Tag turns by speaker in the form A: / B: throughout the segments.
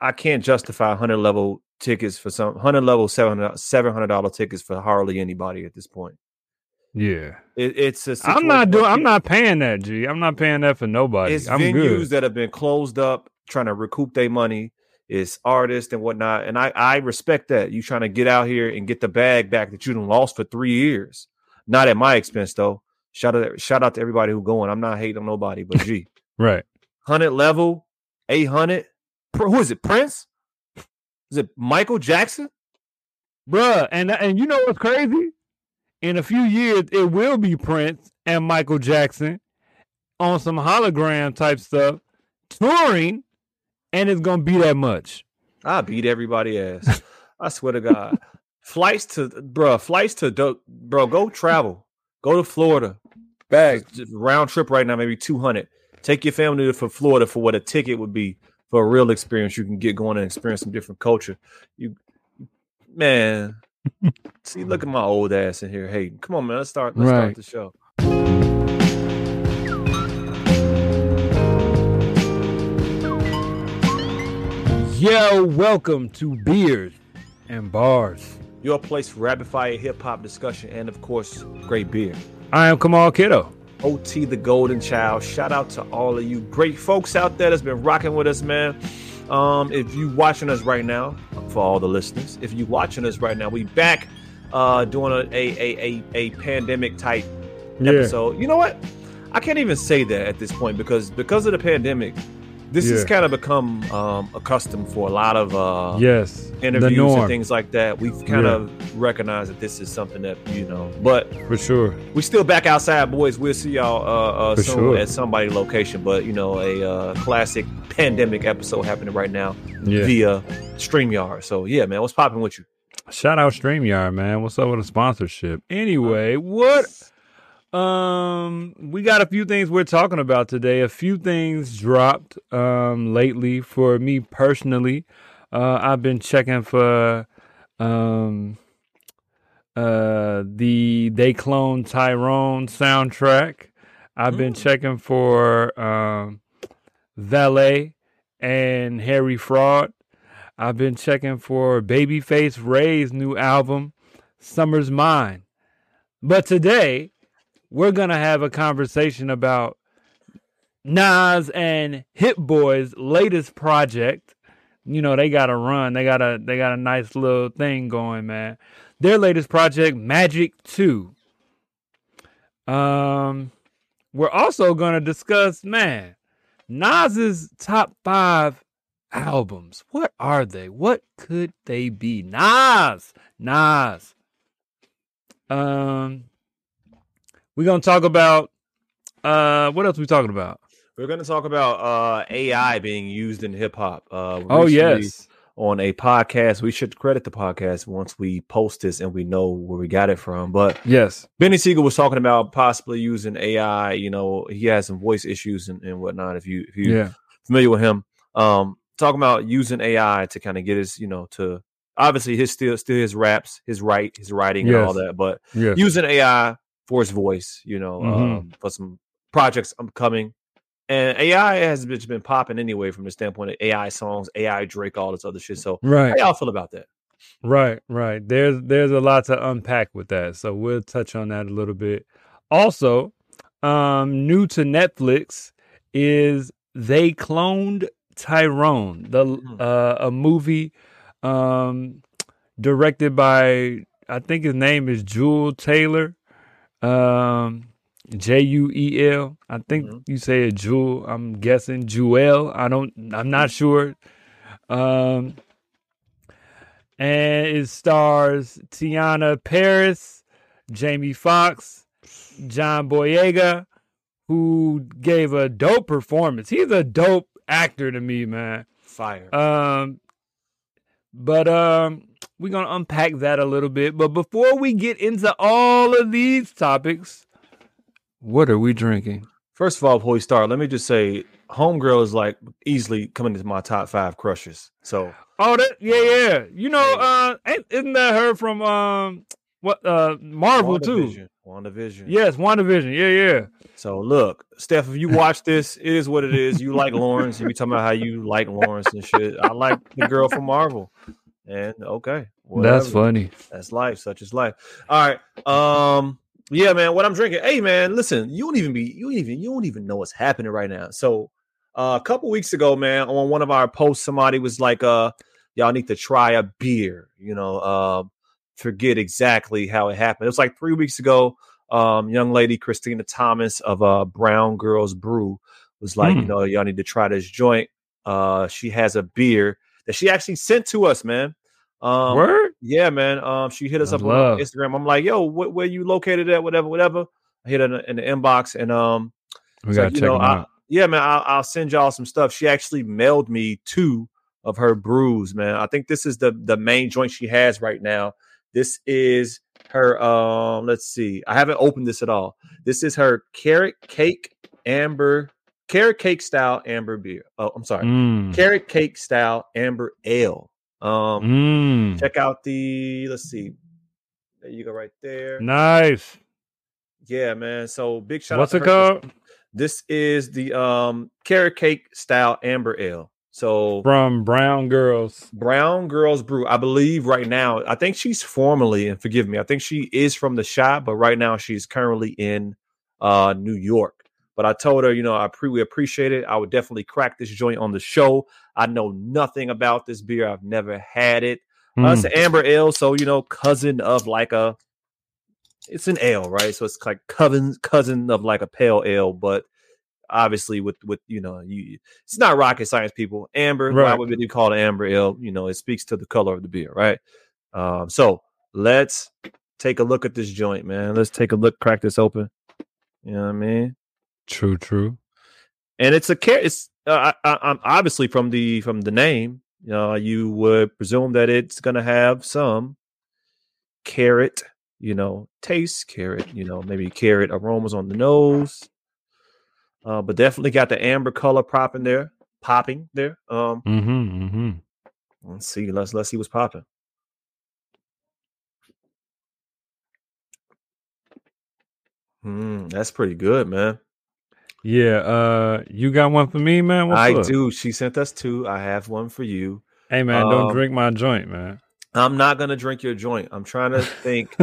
A: I can't justify hundred level tickets for some hundred level uh, seven hundred dollar tickets for hardly anybody at this point.
B: Yeah,
A: it, it's a.
B: I'm not doing. I'm not paying that. G. I'm not paying that for nobody.
A: It's
B: I'm
A: venues
B: good.
A: that have been closed up, trying to recoup their money. It's artists and whatnot, and I I respect that. You trying to get out here and get the bag back that you done lost for three years. Not at my expense though. Shout out, shout out to everybody who going. I'm not hating on nobody, but gee,
B: right,
A: hundred level, eight hundred. Who is it? Prince? Is it Michael Jackson?
B: Bruh, and and you know what's crazy? In a few years, it will be Prince and Michael Jackson on some hologram type stuff, touring, and it's gonna be that much.
A: I beat everybody ass. I swear to God. flights to bro, flights to bro, go travel. Go to Florida. Bag round trip right now, maybe 200. Take your family to for Florida for what a ticket would be for a real experience. You can get going and experience some different culture. You man, see, look at my old ass in here. Hey, come on, man. Let's start. Let's right. start the show.
B: Yo, welcome to Beerz and Barz,
A: your place for rapid fire hip hop discussion and, of course, great beer.
B: I am Kamal Kiddo.
A: OT the Golden Child. Shout out to all of you great folks out there that's been rocking with us, man. Um, if you watching us right now, for all the listeners, if you watching us right now, we back uh doing a a a, a pandemic type yeah. episode. You know what? I can't even say that at this point because because of the pandemic, this yeah. has kind of become um, accustomed for a lot of uh,
B: yes
A: interviews and things like that. We've kind yeah. of recognized that this is something that you know, but
B: for sure,
A: we still back outside, boys. We'll see y'all uh, uh, soon sure. at somebody location. But you know, a uh, classic pandemic episode happening right now yeah. via Streamyard. So yeah, man, what's popping with you?
B: Shout out Streamyard, man. What's up with the sponsorship? Anyway, what um, we got a few things we're talking about today. A few things dropped um lately for me personally. Uh, I've been checking for um uh the They Clone Tyrone soundtrack. I've been mm. checking for um Valet and Harry Fraud. I've been checking for Babyface Ray's new album, Summer's Mine. But today, we're to have a conversation about Nas and Hit Boy's latest project. You know, they got a run. They got a they got a nice little thing going, man. Their latest project, Magic 2. Um we're also to discuss, man, Nas's top 5 albums. What are they? What could they be? Nas, Nas. Um we're gonna talk about uh what else are we talking about?
A: We're gonna talk about uh AI being used in hip hop. Uh
B: oh yes.
A: On a podcast, we should credit the podcast once we post this and we know where we got it from. But
B: yes,
A: Beanie Sigel was talking about possibly using AI. You know, he has some voice issues and, and whatnot. If you if you yeah. familiar with him, um, talking about using AI to kind of get his, you know, to obviously his still still his raps, his write, his writing, yes. and all that, but yes. using AI for his voice, you know, mm-hmm. um, for some projects coming. And AI has been popping anyway from the standpoint of AI songs, AI Drake, all this other shit. So,
B: right,
A: how y'all feel about that?
B: Right, right. There's there's a lot to unpack with that, so we'll touch on that a little bit. Also, um, new to Netflix is they cloned Tyrone, the mm-hmm. uh, a movie um, directed by I think his name is Juel Taylor. Um, J U E L. I think mm-hmm. you say a Jewel. I'm guessing Jewel. I don't. I'm not sure. Um, and it stars Teyonah Parris, Jamie Foxx, John Boyega, who gave a dope performance. He's a dope actor to me, man.
A: Fire.
B: Um, but um, we're going to unpack that a little bit. But before we get into all of these topics, what are we drinking?
A: First of all, before we start, let me just say Homegirl is like easily coming into my top five crushes. So
B: Oh that yeah, yeah. You know, uh isn't that her from um what uh Marvel too.
A: WandaVision.
B: Yes, WandaVision. Yeah, yeah.
A: So look, Steph, if you watch this, it is what it is. You like Lawrence, and you talking about how you like Lawrence and shit. I like the girl from Marvel. And okay.
B: Whatever. That's funny.
A: That's life. Such is life. All right. Um, yeah, man. What I'm drinking. Hey man, listen, you don't even be you don't even you don't even know what's happening right now. So uh, a couple weeks ago, man, on one of our posts, somebody was like, uh, y'all need to try a beer, you know, uh, forget exactly how it happened. It was like three weeks ago. Um, young lady Christina Thomas of uh Brown Girls Brew was like, mm. you know, y'all need to try this joint. Uh, she has a beer that she actually sent to us, man. Um,
B: Word?
A: Yeah, man. Um, she hit us up on Instagram. I'm like, yo, wh- where you located at? Whatever, whatever. I hit her in the, in the inbox, and um,
B: we gotta like, check know, I,
A: yeah, man. I'll, I'll send y'all some stuff. She actually mailed me two of her brews, man. I think this is the the main joint she has right now. This is her um let's see. I haven't opened this at all. This is her carrot cake amber carrot cake style amber beer. Oh, I'm sorry. Mm. Carrot cake style amber ale. Um mm. check out the let's see. There you go right there.
B: Nice.
A: Yeah, man. So big shout
B: What's
A: out.
B: What's it called?
A: This is the um carrot cake style amber ale. So
B: from Brown Girls,
A: Brown Girls Brew, I believe right now. I think she's formally, and forgive me, I think she is from the shop, but right now she's currently in uh New York. But I told her, you know, I pre we appreciate it. I would definitely crack this joint on the show. I know nothing about this beer. I've never had it. Mm. Uh, it's hmm. an amber ale, so you know, cousin of like a it's an ale, right? So it's like cousin cousin of like a pale ale, but obviously with with you know you it's not rocket science people amber right. why would be called amber ale you know it speaks to the color of the beer right um so let's take a look at this joint man let's take a look crack this open you know what i mean
B: true true
A: and it's a it's uh, I, i'm obviously from the from the name you know you would presume that it's gonna have some carrot you know taste carrot you know maybe carrot aromas on the nose uh, but definitely got the amber color popping there, popping there. Um,
B: mm-hmm, mm-hmm.
A: Let's see. Let's let's see what's popping. Mm, that's pretty good, man.
B: Yeah, uh, you got one for me, man.
A: What's I up? do. She sent us two. I have one for you.
B: Hey, man, um, don't drink my joint, man.
A: I'm not gonna drink your joint. I'm trying to think.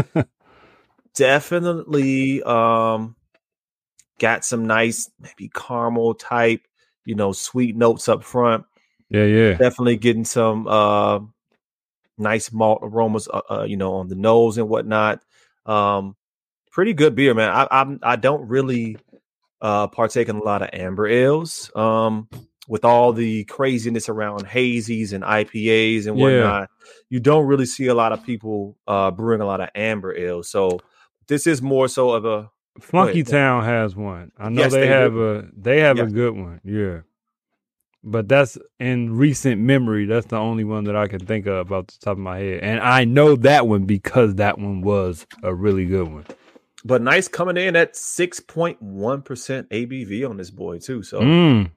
A: Definitely, um, got some nice maybe caramel type, you know, sweet notes up front.
B: Yeah, yeah.
A: Definitely getting some uh nice malt aromas uh, uh, you know on the nose and whatnot. Um pretty good beer, man. I I'm I don't really uh partake in a lot of amber ales. Um with all the craziness around hazies and IPAs and whatnot, yeah. you don't really see a lot of people uh brewing a lot of amber ales. So this is more so of a
B: Flunky Town has one. I know yes, they, they, have do. a they have a good one. Yeah. But that's in recent memory. That's the only one that I can think of off the top of my head. And I know that one because that one was a really good one.
A: But nice coming in at 6.1% ABV on this boy, too. So
B: mm.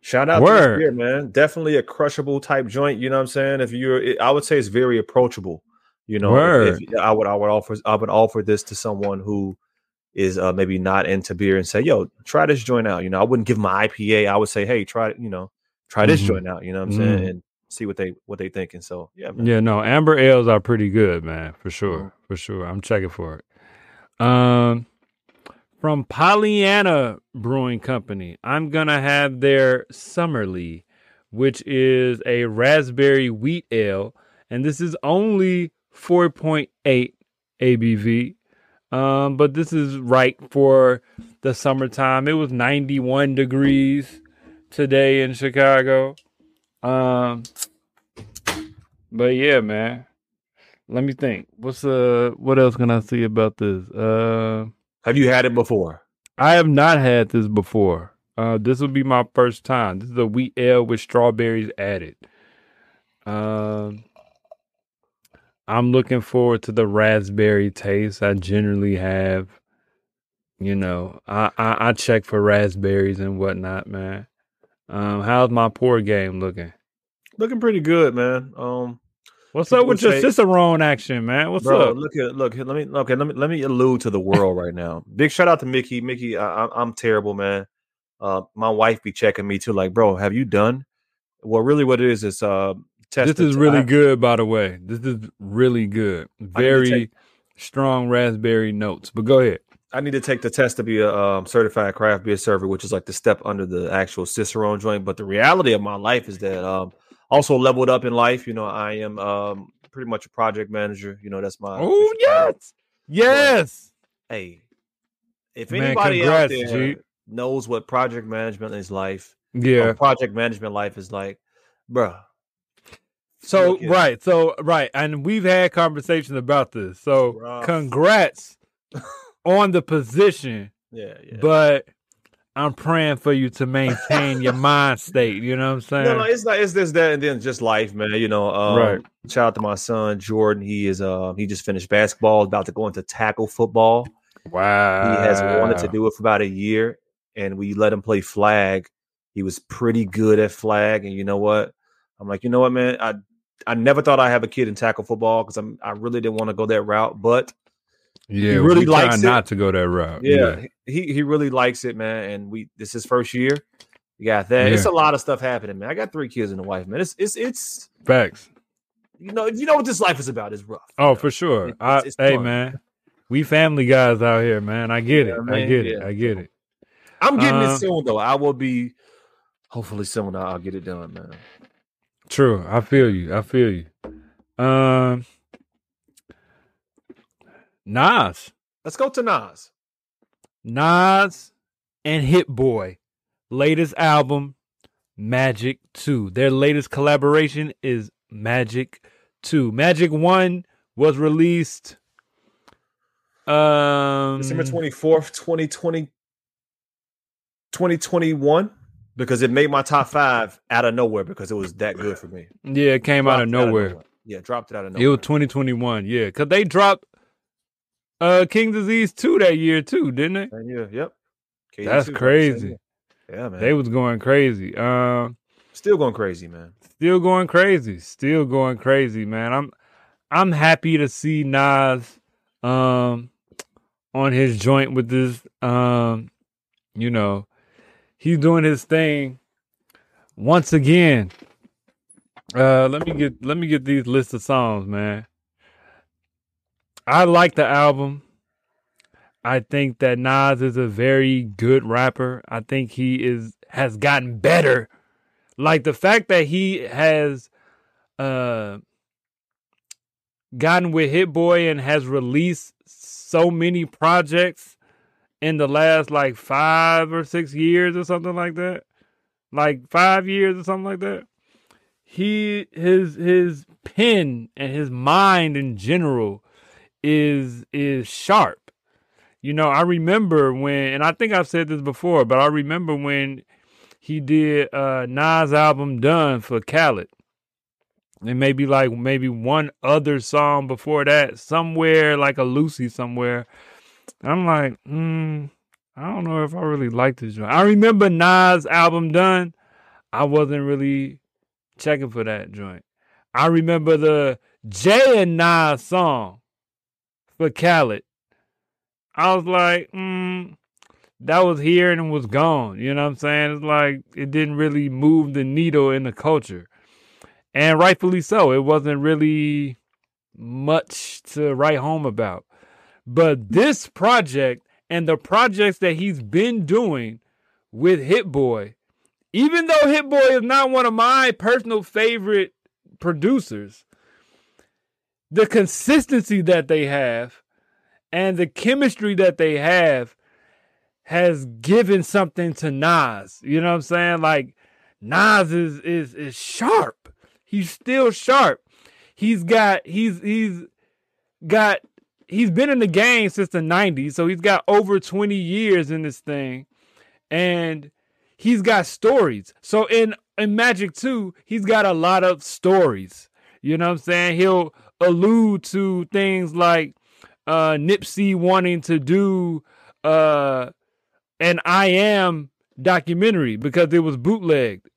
A: shout out Word. to this beer, man. Definitely a crushable type joint. You know what I'm saying? If you're, I would say it's very approachable. You know, if, if I would, I would offer, I would offer this to someone who is uh, maybe not into beer and say, "Yo, try this joint out." You know, I wouldn't give my IPA. I would say, "Hey, try you know, try this mm-hmm. joint out." You know what I'm saying? Mm-hmm. And see what they what they thinking. So yeah, man.
B: yeah, no, amber ales are pretty good, man, for sure, mm-hmm. for sure. I'm checking for it. Um, from Pollyanna Brewing Company, I'm gonna have their Summerly, which is a raspberry wheat ale, and this is only 4.8 ABV. Um, but this is right for the summertime. It was 91 degrees today in Chicago. Um, but yeah, man. Let me think. What's uh what else can I see about this? Uh
A: have you had it before?
B: I have not had this before. Uh this will be my first time. This is a wheat ale with strawberries added. Um I'm looking forward to the raspberry taste. I generally have, you know, I, I, I check for raspberries and whatnot, man. Um, how's my pour game looking?
A: Looking pretty good, man. Um,
B: What's up with your Cicerone action, man? What's bro,
A: up? Look at look. Let me okay. Let me let me allude to the world right now. Big shout out to Mickey. Mickey, I, am terrible, man. Uh, my wife be checking me too. Like, bro, have you done? Well, really, what it is is uh,
B: this is really I, good, by the way. This is really good. Very take, strong raspberry notes. But go ahead.
A: I need to take the test to be a um, certified craft beer server, which is like the step under the actual Cicerone joint. But the reality of my life is that um, also leveled up in life. You know, I am um, pretty much a project manager. You know, that's my
B: oh yes, yes.
A: But, hey, if Man, anybody congrats, out there G. knows what project management is life,
B: yeah,
A: project management life is like, bruh.
B: So right, so right, and we've had conversations about this. So congrats on the position.
A: Yeah, yeah.
B: But I'm praying for you to maintain your mind state. You know what I'm saying?
A: No, no, it's not. It's this, that, and then just life, man. You know, um, right. Shout out to my son Jordan. He is. Uh, he just finished basketball. About to go into tackle football.
B: Wow.
A: He has wanted to do it for about a year, and we let him play flag. He was pretty good at flag, and you know what? I'm like, you know what, man? I I never thought I'd have a kid in tackle football because I'm I really didn't want to go that route, but
B: yeah, he really likes it. not to go that route.
A: Yeah, yeah, he he really likes it, man. And we this is his first year. You got that. Yeah. It's a lot of stuff happening, man. I got three kids and a wife, man. It's it's it's
B: facts.
A: You know, you know what this life is about. It's rough.
B: Oh, know? for sure. It's, I, it's hey, man, we family guys out here, man. I get yeah, it. Man. I get it. I get it.
A: I'm getting um, it soon, though. I will be. Hopefully, soon I'll get it done, man.
B: True. I feel you. I feel you. Um. Nas.
A: Let's go to Nas.
B: Nas and Hit Boy, latest album, Magic 2. Their latest collaboration is Magic 2. Magic 1 was released um
A: December 24th, 2020 2021 because it made my top 5 out of nowhere because it was that good for me.
B: Yeah, it came out of, nowhere. out of nowhere.
A: Yeah, dropped it out of nowhere.
B: It was 2021. Yeah, cuz they dropped uh King Disease 2 that year too, didn't they?
A: Yeah, yep.
B: KD That's crazy.
A: Yeah, man.
B: They was going crazy. Um
A: still going crazy, man.
B: Still going crazy. Still going crazy, man. I'm I'm happy to see Nas um on his joint with this um you know, he's doing his thing once again. Uh let me get let me get these list of songs, man. I like the album. I think that Nas is a very good rapper. I think he is has gotten better. Like the fact that he has uh gotten with Hit Boy and has released so many projects in the last like 5 or 6 years or something like that. Like 5 years or something like that. He his his pen and his mind in general is is sharp. You know, I remember when, and I think I've said this before, but I remember when he did uh Nas album done for Khaled. And maybe like maybe one other song before that, somewhere like a Lucy somewhere. I'm like, hmm, I don't know if I really like this joint. I remember Nas album done. I wasn't really checking for that joint. I remember the Jay and Nas song for Khaled. I was like, mm, that was here and it was gone. You know what I'm saying? It's like it didn't really move the needle in the culture. And rightfully so. It wasn't really much to write home about. But this project and the projects that he's been doing with Hit Boy, even though Hit Boy is not one of my personal favorite producers, the consistency that they have and the chemistry that they have has given something to Nas. You know what I'm saying? Like Nas is is is sharp. He's still sharp. He's got he's he's got he's been in the game since the 90s, so he's got over 20 years in this thing. And he's got stories. So in in Magic 2, he's got a lot of stories. You know what I'm saying? He'll allude to things like uh, Nipsey wanting to do uh, an I Am documentary because it was bootlegged.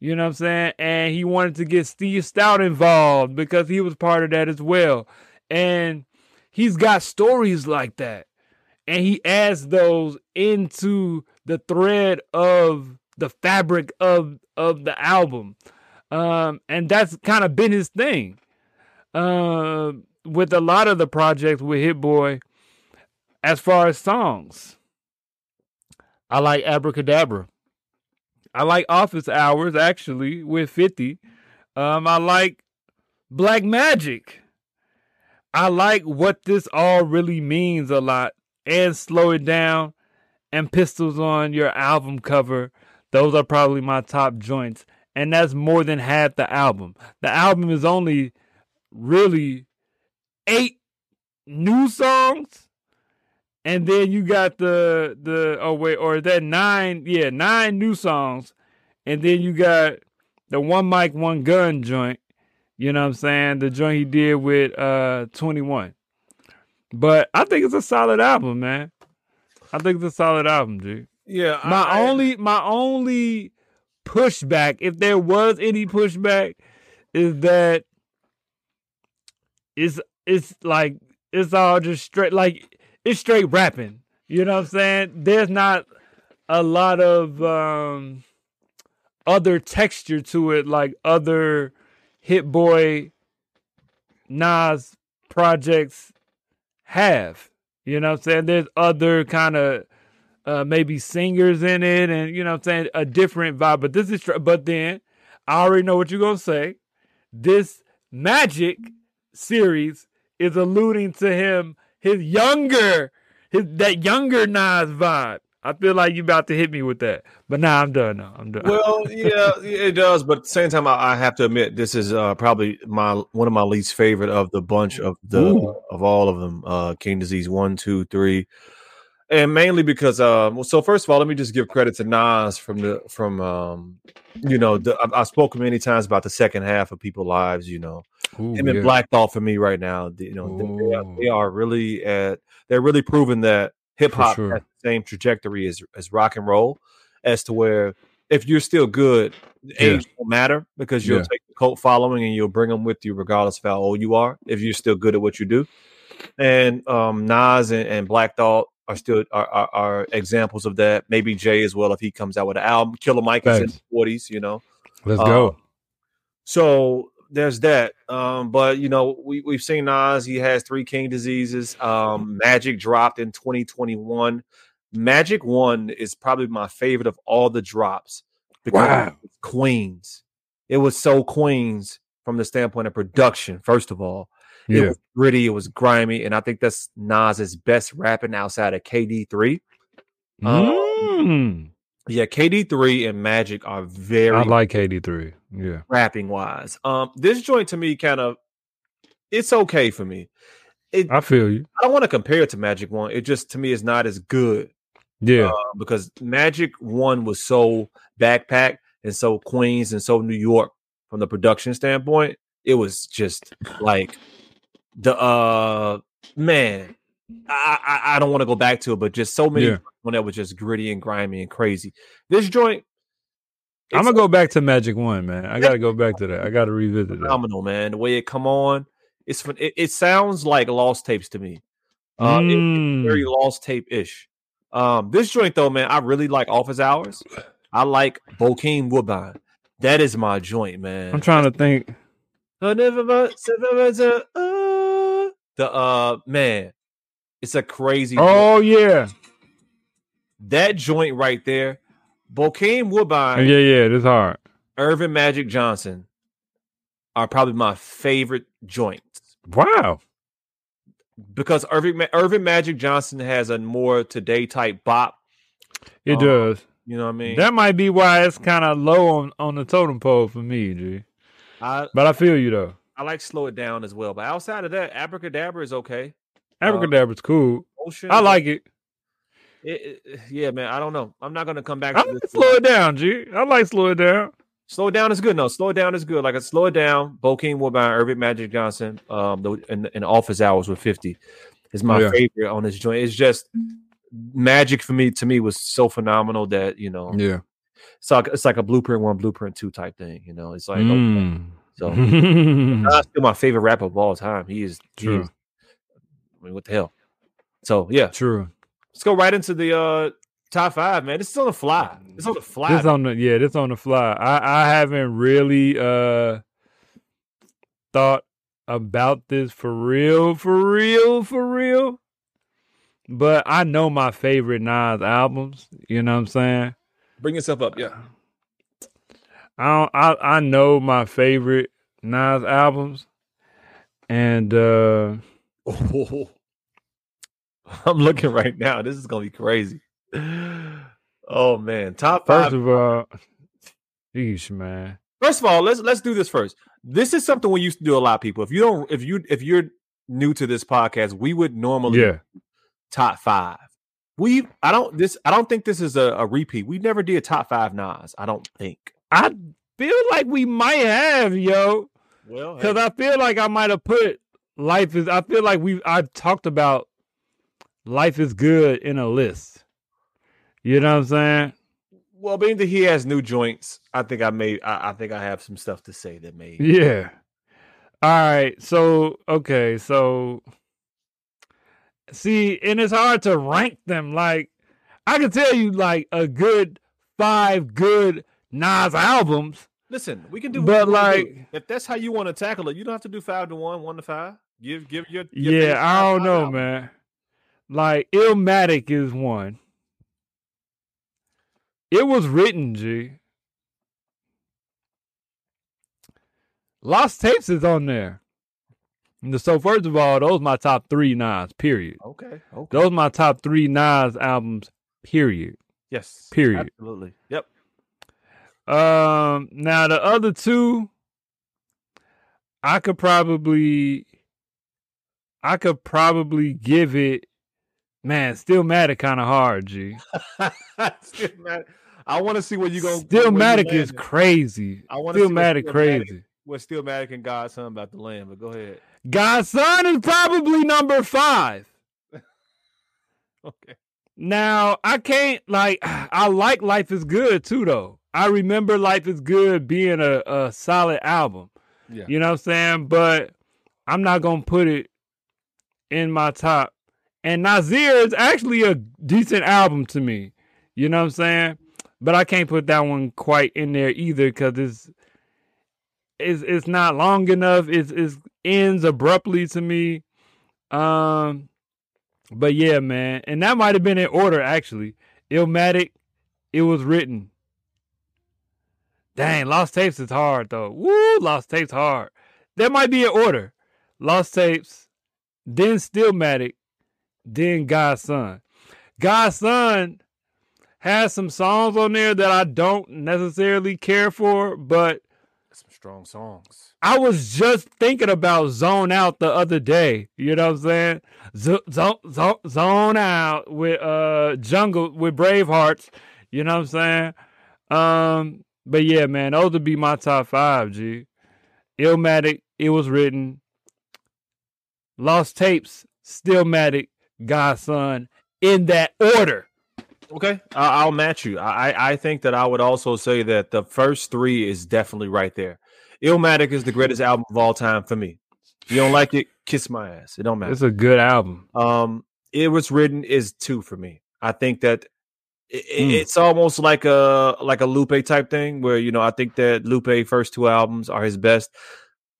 B: You know what I'm saying? And he wanted to get Steve Stoute involved because he was part of that as well. And he's got stories like that. And he adds those into the thread of the fabric of of the album. Um, and that's kind of been his thing. Uh, with a lot of the projects with Hit Boy, as far as songs. I like Abracadabra. I like Office Hours actually with 50. Um, I like Black Magic. I like what this all really means a lot and slow it down and pistols on your album cover. Those are probably my top joints. And that's more than half the album. The album is only really eight new songs. And then you got the the oh wait, or that nine, yeah, nine new songs. And then you got the one mic, one gun joint. You know what I'm saying? The joint he did with uh 21. But I think it's a solid album, man. I think it's a solid album, dude.
A: Yeah.
B: My I, only my only pushback, if there was any pushback, is that it's it's like it's all just straight like it's straight rapping. You know what I'm saying? There's not a lot of um other texture to it like other Hit Boy Nas projects have. You know what I'm saying? There's other kind of uh, maybe singers in it and you know what I'm saying a different vibe. But this is but then I already know what you're gonna say. This magic series is alluding to him, his younger, his that younger Nas vibe. I feel like you about to hit me with that, but now nah, I'm done. Now I'm done.
A: Well, yeah, it does, but at the same time, I, I have to admit this is uh, probably my one of my least favorite of the bunch of the Ooh. of all of them. Uh, King Disease one, two, three, and mainly because uh, so first of all, let me just give credit to Nas from the from um, you know, the, I, have spoken many times about the second half of People Lives. You know, Ooh, him yeah. and Black Thought for me right now. You know, they are, they are really at they're really proving that hip hop sure. has the same trajectory as as rock and roll, as to where if you're still good, yeah. age don't matter because you'll yeah. take the cult following and you'll bring them with you regardless of how old you are. If you're still good at what you do, and um, Nas and, and Black Thought are still are, are, are, examples of that. Maybe Jay as well if he comes out with an album. Killer Mike Thanks. is in the forties, you know.
B: Let's um, go.
A: So there's that. Um, but you know, we we've seen Nas. He has three King diseases. Um, Magic dropped in 2021. Magic One is probably my favorite of all the drops because wow. Queens. It was so Queens from the standpoint of production. First of all, yeah. it was gritty, it was grimy, and I think that's Nas's best rapping outside of KD three. Um, mm. Yeah, KD three and Magic are very.
B: I like KD three. Yeah,
A: rapping wise. Um, this joint to me kind of, it's okay for me.
B: It, I feel you.
A: I don't want to compare it to Magic One. It just to me is not as good.
B: Yeah, uh,
A: because Magic One was so backpack and so Queens and so New York from the production standpoint. It was just like the uh man I, I, I don't want to go back to it, but just so many yeah. when that was just gritty and grimy and crazy. This joint,
B: I'm gonna go back to Magic One, man. I gotta go back to that. I gotta revisit
A: phenomenal, that. man. The way it come on, it's it, it sounds like lost tapes to me. Uh, mm. it, very lost tape ish. Um, this joint though, man, I really like Office Hours. I like Bokeem Woodbine. That is my joint, man.
B: I'm trying to think.
A: The uh man, it's a crazy.
B: Oh joint. yeah,
A: that joint right there. Bokeem Woodbine.
B: Yeah, yeah, it's hard.
A: Earvin Magic Johnson are probably my favorite joints.
B: Wow.
A: Because Earvin, Earvin Magic Johnson has a more today type bop.
B: It um, does.
A: You know what I mean?
B: That might be why it's kind of low on, on the totem pole for me, G. I, but I feel you though.
A: I like slow it down as well. But outside of that, Abracadabra is okay.
B: Abracadabra's um, cool. Ocean, I like it.
A: It, it. Yeah, man. I don't know. I'm not gonna come back.
B: I to this slow it down, G. I like slow it down.
A: Slow it down is good. No, slow it down is good. Like a slow it down. Bokeem Woodbine, Earvin Magic Johnson, um, the in, in office hours with 50 is my oh, yeah. favorite on this joint. It's just magic for me. To me, was so phenomenal that you know.
B: Yeah.
A: it's like it's like a blueprint one, blueprint two type thing. You know, it's like mm. okay. So Nas still my favorite rapper of all time. He is true. He is, I mean, what the hell? So yeah,
B: true.
A: Let's go right into the uh top five, man. This is on the fly. It's on the fly.
B: This on the yeah, this on the fly. I I haven't really uh thought about this for real, for real, for real. But I know my favorite Nas albums. You know what I'm saying?
A: Bring yourself up, yeah.
B: I I I know my favorite Nas albums, and uh oh,
A: I'm looking right now. This is gonna be crazy. Oh man, top five.
B: First of all, yeesh, man.
A: First of all, let's let's do this first. This is something we used to do a lot, people. If you don't, if you if you're new to this podcast, we would normally
B: yeah.
A: top five. We I don't this I don't think this is a, a repeat. We never did top five Nas. I don't think.
B: I feel like we might have, yo. Well, because hey. I feel like I might have put life is. I feel like we I've talked about life is good in a list. You know what I'm saying?
A: Well, being that he has new joints, I think I may. I, I think I have some stuff to say that may.
B: Yeah. All right. So okay. So see, and it's hard to rank them. Like I can tell you, like a good five good Nas albums.
A: Listen, we can do.
B: But like,
A: if that's how you want to tackle it, you don't have to do five to one, one to five. Give, give your.
B: yeah, I don't know, man. Like Illmatic is one. It was written, G. Lost Tapes is on there. So first of all, those my top three Nas. Period.
A: Okay. Okay.
B: Those my top three Nas albums. Period.
A: Yes.
B: Period.
A: Absolutely. Yep.
B: Um. Now the other two, I could probably, I could probably give it. Man, still mad at kind of hard, G.
A: still mad. I want to see what you go.
B: Stillmatic is crazy. I want to Stillmatic crazy.
A: What Stillmatic and God's Son about the land, but go ahead.
B: God's Son is probably number five.
A: okay.
B: Now I can't like I like Life is Good too though. I remember Life is Good being a, a solid album.
A: Yeah.
B: You know what I'm saying? But I'm not gonna put it in my top. And Nasir is actually a decent album to me. You know what I'm saying? but I can't put that one quite in there either because it's it's it's not long enough. It's it ends abruptly to me. Um, but yeah, man, and that might have been in order actually. Illmatic, it was written. Dang, Lost Tapes is hard though. Woo, Lost Tapes hard. That might be an order. Lost Tapes, then Stillmatic, then God's Son. God's Son has some songs on there that I don't necessarily care for, but
A: some strong songs.
B: I was just thinking about Zone Out the other day. You know what I'm saying? Z- zone, zone, zone Out with uh Jungle with Bravehearts. You know what I'm saying? Um, but yeah, man, those would be my top five. G, Illmatic. It was written. Lost tapes. Stillmatic. God's Son. In that order.
A: Okay, I'll match you. I I think that I would also say that the first three is definitely right there. Illmatic is the greatest album of all time for me. If you don't like it, kiss my ass. It don't matter.
B: It's a good album.
A: Um, it was written is two for me. I think that it, mm. it's almost like a like a Lupe type thing where you know I think that Lupe first two albums are his best.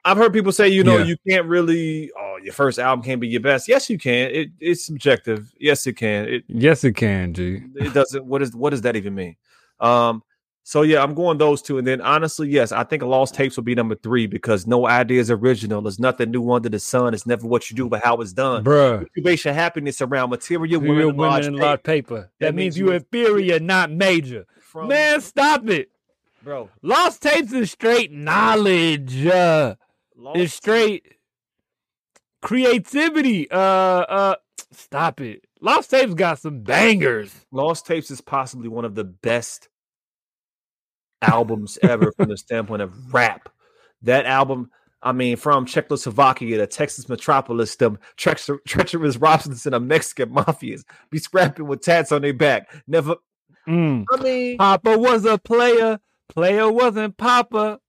A: I've heard people say, you know, yeah. you can't really. Oh, your first album can't be your best. Yes, you can. It, it's subjective. Yes, it can. It,
B: yes, it can. G.
A: It doesn't. What is what does that even mean? Um. So yeah, I'm going those two, and then honestly, yes, I think Lost Tapes will be number three because no idea is original. There's nothing new under the sun. It's never what you do, but how it's done.
B: Bruh,
A: you base your happiness around material, We're
B: women, women and large paper. That, that means, means you inferior, not major. From, Man, stop it,
A: bro.
B: Lost Tapes is straight knowledge. Uh, Lost. It's straight creativity. Uh, uh, stop it. Lost Tapes got some bangers.
A: Lost Tapes is possibly one of the best albums ever from the standpoint of rap. That album, I mean, from Czechoslovakia to Texas Metropolis, them treacherous Robinson of Mexican mafias be scrapping with tats on their back. Never,
B: Mm. I mean, Papa was a player. Player wasn't Papa.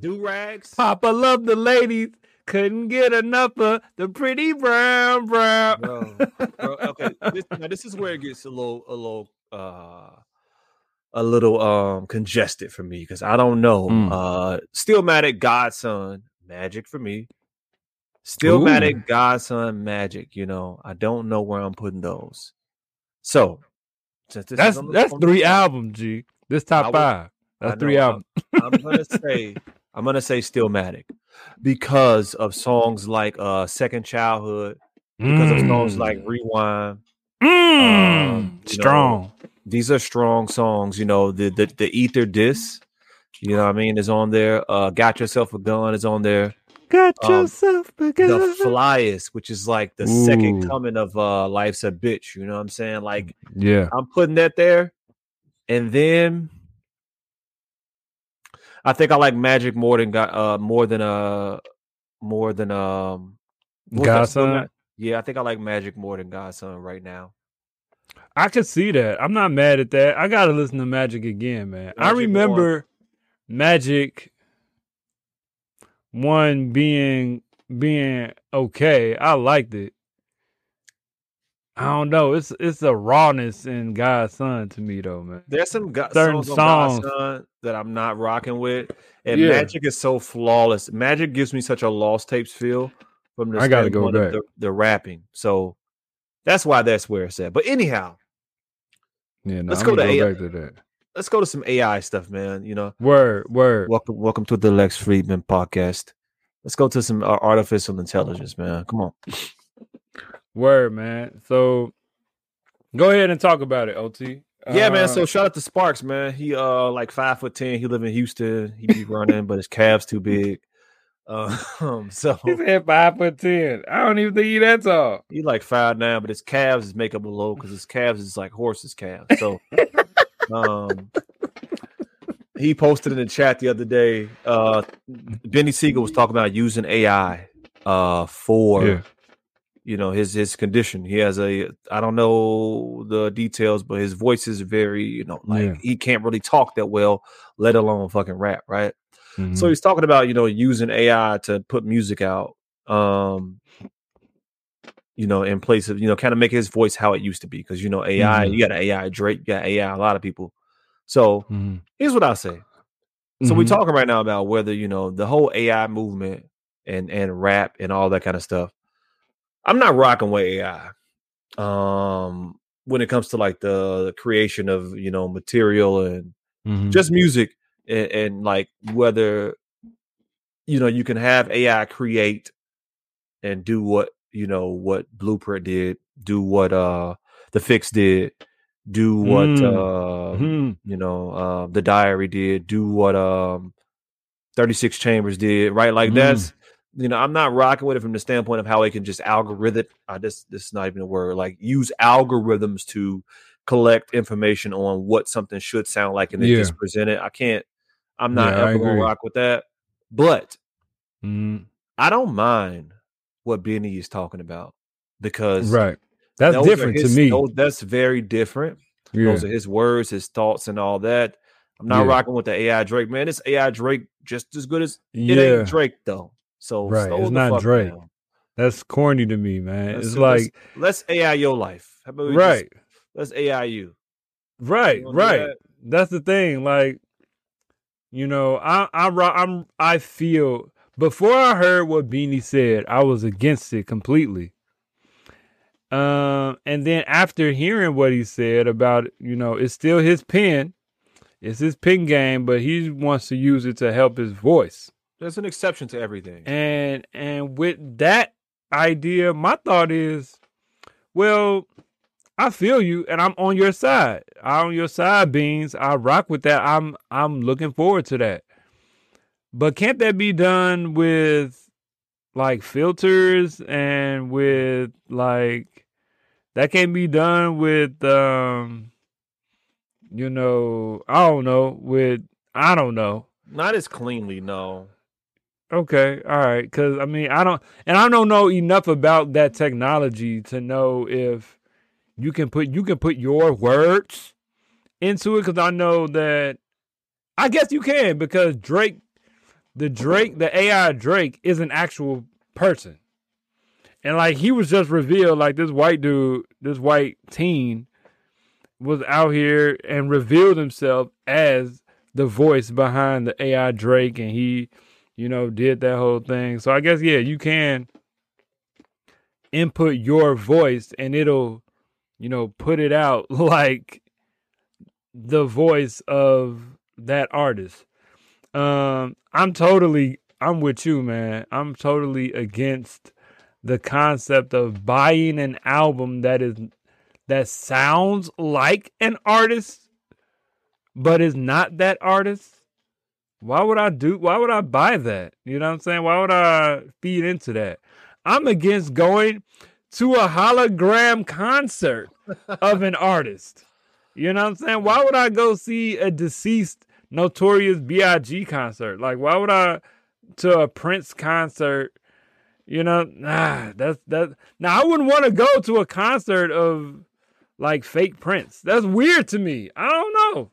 A: Do rags.
B: Papa loved the ladies. Couldn't get enough of the pretty brown brown. Bro,
A: bro, okay, this, now this is where it gets a little, a little, uh, a little um congested for me because I don't know. Mm. Uh, Stillmatic God's Son Magic for me. Stillmatic God's Son Magic. You know, I don't know where I'm putting those. So
B: that's that's three albums, G. This top five. That's three albums.
A: I'm, I'm, gonna say I'm gonna say Stillmatic because of songs like uh Second Childhood, because mm. of songs like mm. Rewind.
B: Mm. Um, strong.
A: Know, these are strong songs. You know the the the Ether Diss. You know what I mean is on there. Uh, Got yourself a gun is on there.
B: Got um, yourself a gun.
A: The flyest, which is like the Ooh. second coming of uh Life's a bitch. You know what I'm saying? Like,
B: yeah,
A: I'm putting that there, and then I think I like Magic more than got uh more than uh more than um
B: God's Son.
A: Yeah, I think I like Magic more than God's Son right now.
B: I can see that. I'm not mad at that. I gotta listen to Magic again, man. Magic I remember one. Magic one being being okay. I liked it. I don't know. It's it's a rawness in God's Son to me though, man.
A: There's some God, certain songs, songs. Son that I'm not rocking with, and yeah. Magic is so flawless. Magic gives me such a lost tapes feel from the I gotta go back. The, the, rapping, so that's why that's where it's at. But anyhow,
B: yeah, no, let's go to go AI. To that.
A: Let's go to some AI stuff, man. You know,
B: word, word.
A: Welcome, welcome to the Lex Fridman podcast. Let's go to some uh, artificial intelligence, man. Come on.
B: Word, man. So go ahead and talk about it, OT.
A: Yeah, uh, man. So shout out to Sparks, man. He uh like five foot ten. He live in Houston. He be running, but his calves too big. Um, so
B: he said five foot ten. I don't even think he that tall.
A: He like five now, but his calves is make up a low because his calves is like horses' calves. So, um, he posted in the chat the other day. Uh, Beanie Sigel was talking about using AI uh for yeah you know his his condition he has a i don't know the details but his voice is very you know like yeah. he can't really talk that well let alone fucking rap right mm-hmm. so he's talking about you know using ai to put music out um you know in place of you know kind of make his voice how it used to be because you know ai mm-hmm. you got ai drake you got ai a lot of people so mm-hmm. here's what i say so we're mm-hmm. talking right now about whether you know the whole ai movement and and rap and all that kind of stuff I'm not rocking with AI. Um, when it comes to like the, the creation of you know material and mm-hmm. just music and, and like whether you know you can have AI create and do what you know what Blueprint did, do what uh the fix did, do what mm. uh mm. you know uh the diary did, do what um 36 chambers did, right? Like mm. that's you know, I'm not rocking with it from the standpoint of how it can just algorithm. Uh, this this is not even a word. Like use algorithms to collect information on what something should sound like and then yeah. just present it. I can't. I'm not yeah, ever gonna rock with that. But mm. I don't mind what Beanie is talking about because
B: right, that's different his, to me.
A: Those, that's very different. Yeah. Those are his words, his thoughts, and all that. I'm not yeah. rocking with the AI Drake, man. This AI Drake just as good as it ain't Drake though. So
B: right, it's not Drake. Down. That's corny to me, man. Let's, it's like
A: let's, let's, AI your life.
B: right.
A: Just, let's AI you.
B: Right, you right. That? That's the thing. Like, you know, I I I'm I feel before I heard what Beanie said, I was against it completely. Um, and then after hearing what he said about, you know, it's still his pen, it's his pen game, but he wants to use it to help his voice.
A: There's an exception to everything.
B: And and with that idea, my thought is, well, I feel you and I'm on your side. I'm on your side, Beans. I rock with that. I'm I'm looking forward to that. But can't that be done with like filters and with like that can't be done with um you know, I don't know, with I don't know.
A: Not as cleanly, no.
B: Okay, all right. Because I mean, I don't, and I don't know enough about that technology to know if you can put you can put your words into it because I know that I guess you can because Drake, the Drake, the AI Drake is an actual person. And like he was just revealed, like this white dude, this white teen was out here and revealed himself as the voice behind the AI Drake, and he, you know, did that whole thing. So I guess yeah, you can input your voice and it'll, you know, put it out like the voice of that artist. Um, I'm totally I'm with you, man. I'm totally against the concept of buying an album that is that sounds like an artist but is not that artist. Why would I do why would I buy that? You know what I'm saying? Why would I feed into that? I'm against going to a hologram concert of an artist. You know what I'm saying? Why would I go see a deceased notorious B.I.G. concert? Like why would I to a Prince concert? You know, nah, that's that. Now I wouldn't want to go to a concert of like fake Prince. That's weird to me. I don't know.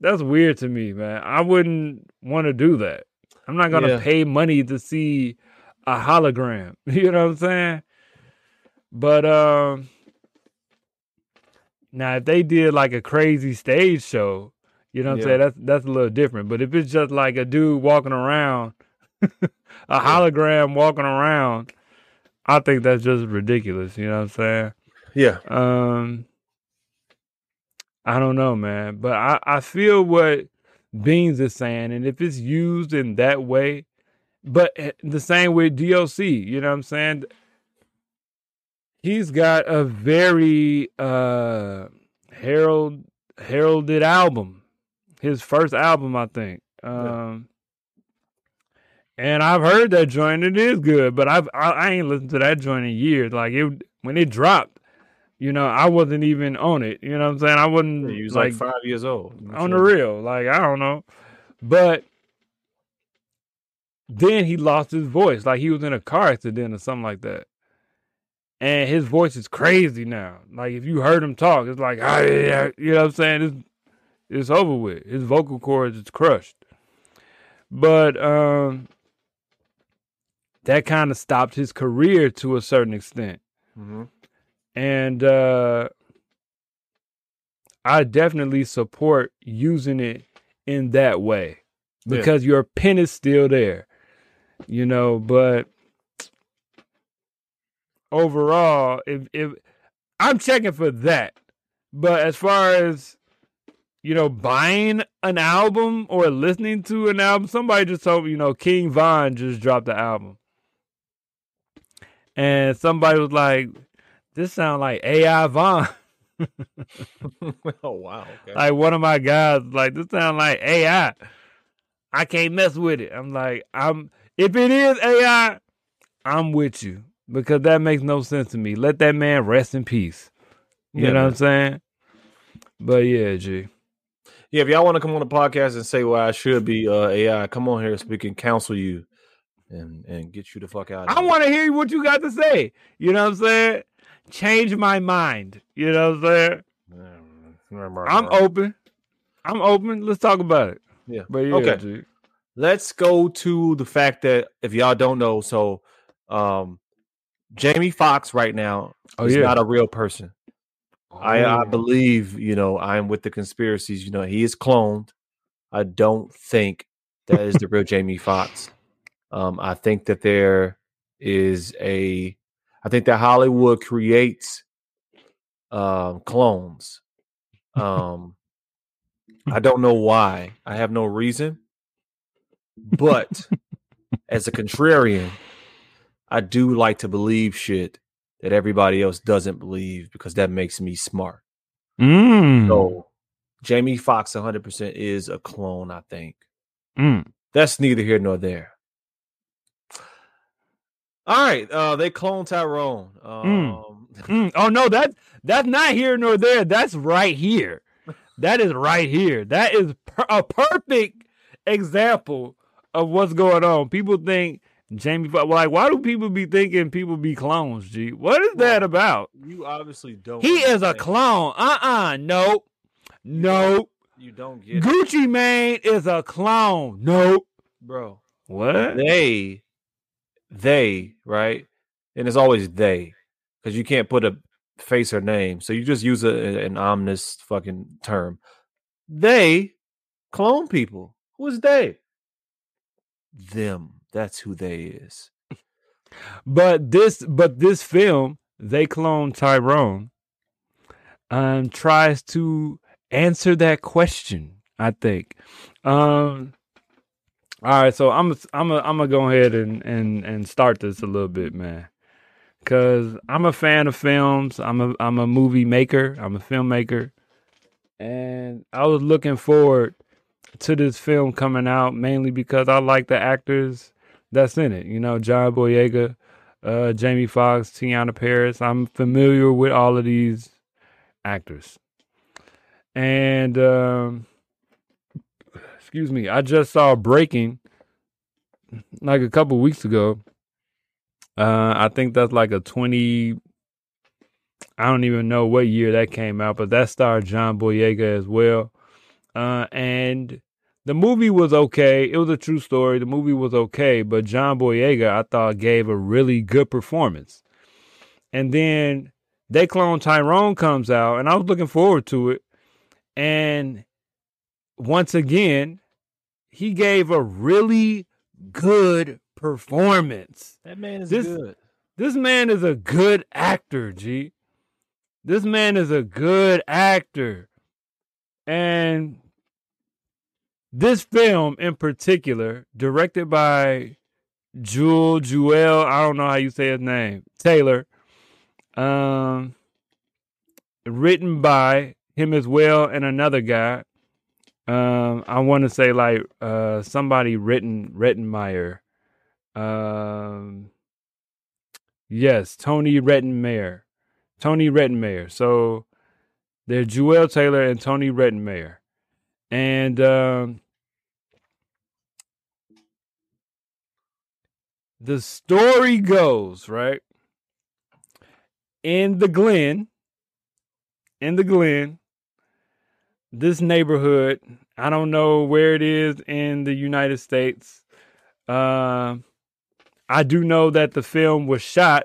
B: That's weird to me, man. I wouldn't want to do that. I'm not gonna yeah. pay money to see a hologram. You know what I'm saying? But um now if they did like a crazy stage show, you know what yeah. I'm saying? That's that's a little different. But if it's just like a dude walking around, a hologram walking around, I think that's just ridiculous. You know what I'm saying?
A: Yeah.
B: Um, I don't know, man, but I I feel what Beans is saying, and if it's used in that way, but eh, the same with DOC, you know what I'm saying? He's got a very uh herald heralded album, his first album, I think. Um, and I've heard that joint. It is good, but I've I, I, ain't listened to that joint in years. Like it when it dropped, you know, I wasn't even on it. You know what I'm saying? I wasn't.
A: Yeah, he was like, like, five years old.
B: On sure. the real, like I don't know, but then he lost his voice. Like he was in a car accident or something like that, and his voice is crazy now. Like if you heard him talk, it's like ah, yeah, you know what I'm saying? It's it's over with. His vocal cords is crushed. But um that kind of stopped his career to a certain extent. Mm-hmm. And uh, I definitely support using it in that way because yeah. your pen is still there, you know. But overall, if if I'm checking for that, but as far as you know, buying an album or listening to an album, somebody just told me, you know, King Von just dropped the album and somebody was like, "This sounds like AI Von."
A: oh wow!
B: Okay. Like one of my guys, like this sounds like AI. I can't mess with it. I'm like, I'm if it is AI, I'm with you because that makes no sense to me. Let that man rest in peace. You yeah, know man. what I'm saying? But yeah, G.
A: Yeah, if y'all want to come on the podcast and say why I should be uh, AI, come on here so we can counsel you and and get you the fuck out.
B: I want to hear what you got to say. You know what I'm saying? Change my mind. You know what I'm saying? I'm open. I'm open. Let's talk about it.
A: Yeah. But yeah, okay. Dude. Let's go to the fact that if y'all don't know, so um Jamie Foxx right now oh, is yeah. not a real person. Oh. I, I oh. believe, you know, I'm with the conspiracies. You know, he is cloned. I don't think that is the real Jamie Foxx. Um, I think that there is a, I think that Hollywood creates um, clones. Um, I don't know why. I have no reason. But as a contrarian, I do like to believe shit that everybody else doesn't believe because that makes me smart.
B: Mm.
A: So Jamie Foxx 100% is a clone, I think.
B: Mm.
A: That's neither here nor there. All right, uh, they clone Tyrone.
B: Mm. Um. Mm. Oh no, that that's not here nor there. That's right here. That is right here. That is per- a perfect example of what's going on. People think Jamie, like, why do people be thinking people be clones? G, what is well, that about?
A: You obviously don't.
B: He is a clone. Uh uh-uh, uh. Nope. Nope.
A: You don't get it.
B: Gucci it. Mane is a clone. Nope.
A: Bro.
B: What?
A: They they, right? And it's always they. Because you can't put a face or name. So you just use a, an ominous fucking term. They clone people. Who is they? Them. That's who they is.
B: But this but this film, they clone Tyrone, um, tries to answer that question, I think. Um all right, so I'm I'm a, I'm gonna go ahead and, and and start this a little bit, man. Cause I'm a fan of films. I'm a I'm a movie maker. I'm a filmmaker, and I was looking forward to this film coming out mainly because I like the actors that's in it. You know, John Boyega, uh, Jamie Foxx, Teyonah Parris. I'm familiar with all of these actors, and um, excuse me, I just saw Breaking like a couple weeks ago. Uh, I think that's like a 20 I don't even know what year that came out, but that starred John Boyega as well. Uh, and the movie was okay. It was a true story. The movie was okay, but John Boyega, I thought, gave a really good performance. And then They Clone Tyrone comes out, and I was looking forward to it. And once again, he gave a really good performance.
A: That man is this, good.
B: This man is a good actor, G. This man is a good actor. And this film in particular, directed by Juel, Juel, I don't know how you say his name, Taylor. Um, written by him as well and another guy. Um, I want to say like uh somebody written Rettenmaier. Um, yes, Tony Rettenmaier. Tony Rettenmaier. So they're Juel Taylor and Tony Rettenmaier. And um, the story goes, right? In the Glen, in the Glen, this neighborhood, I don't know where it is in the United States. Uh, I do know that the film was shot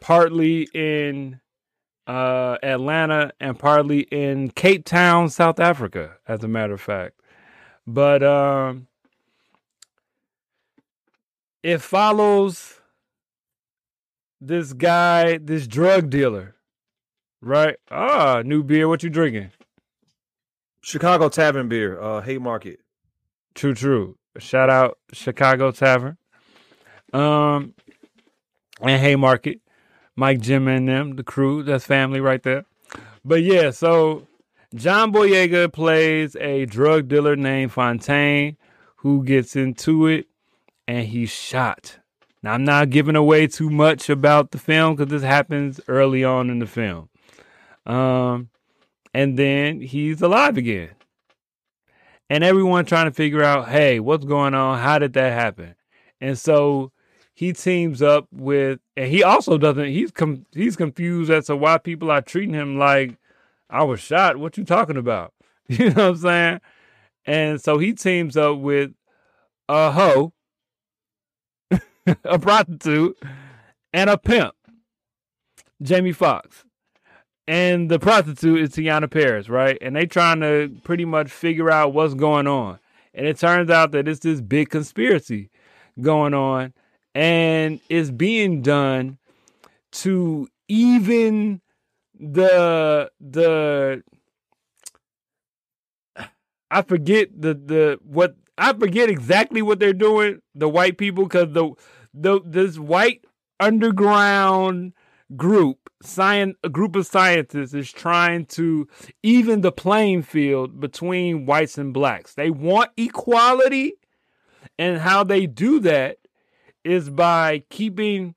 B: partly in uh, Atlanta and partly in Cape Town, South Africa, as a matter of fact. But um, it follows this guy, this drug dealer, right? Ah, new beer. What you drinking?
A: Chicago Tavern beer, uh, Haymarket.
B: True, true. Shout out Chicago Tavern. Um, and Haymarket, Mike, Jim, and them, the crew. That's family right there. But yeah, so John Boyega plays a drug dealer named Fontaine who gets into it and he's shot. Now, I'm not giving away too much about the film because this happens early on in the film. Um, and then he's alive again. And everyone trying to figure out, hey, what's going on? How did that happen? And so he teams up with, and he also doesn't. He's com- he's confused as to why people are treating him like I was shot. What you talking about? You know what I'm saying? And so he teams up with a hoe, a prostitute, and a pimp, Jamie Foxx and the prostitute is Teyonah Parris, right? And they trying to pretty much figure out what's going on. And it turns out that it's this big conspiracy going on, and it's being done to even the the I forget the the what I forget exactly what they're doing. The white people, because the the this white underground group, science, a group of scientists is trying to even the playing field between whites and blacks. They want equality, and how they do that is by keeping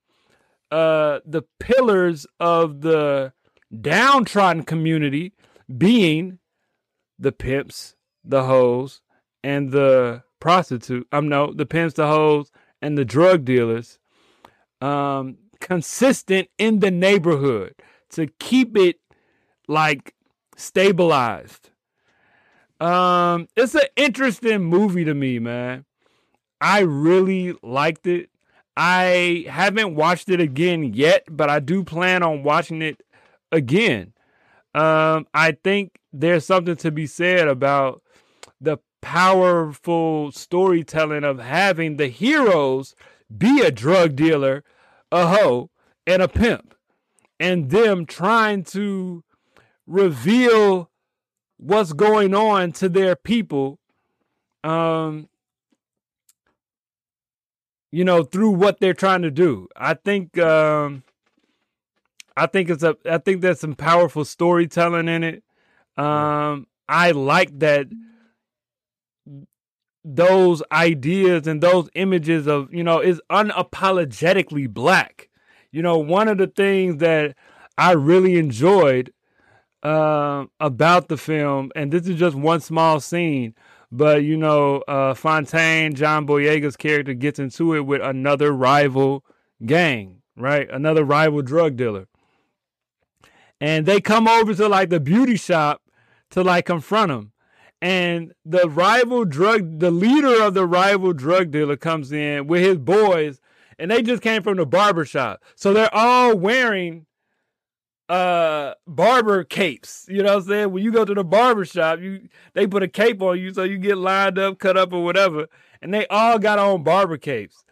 B: uh, the pillars of the downtrodden community being the pimps, the hoes, and the prostitute. I'm um, no, the pimps, the hoes, and the drug dealers. Um, consistent in the neighborhood to keep it like stabilized. Um, it's an interesting movie to me, man. I really liked it. I haven't watched it again yet, but I do plan on watching it again. Um, I think there's something to be said about the powerful storytelling of having the heroes be a drug dealer, a hoe, and a pimp, and them trying to reveal what's going on to their people um you know through what they're trying to do. I think um i think it's a i think there's some powerful storytelling in it. Um i like that those ideas and those images of you know is unapologetically black you know one of the things that i really enjoyed uh, about the film, and this is just one small scene. But you know, uh, Fontaine, John Boyega's character gets into it with another rival gang, right? Another rival drug dealer, and they come over to like the beauty shop to like confront him. And the rival drug, the leader of the rival drug dealer comes in with his boys, and they just came from the barber shop. So they're all wearing uh barber capes. You know what I'm saying? When you go to the barber shop, you they put a cape on you so you get lined up, cut up, or whatever. And they all got on barber capes.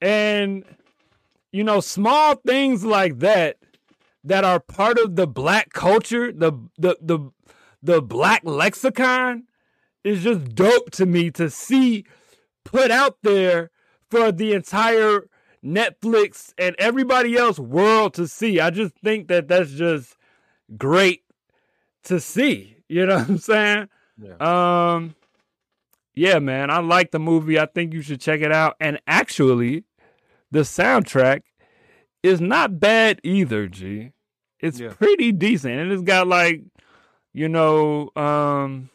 B: And you know, small things like that that are part of the black culture, the the the the black lexicon is just dope to me to see put out there for the entire Netflix and everybody else world to see. I just think that that's just great to see. You know what I'm saying? Yeah. Um yeah, man, I like the movie. I think you should check it out. And actually, the soundtrack is not bad either, G. It's yeah. pretty decent. And it's got like, you know, um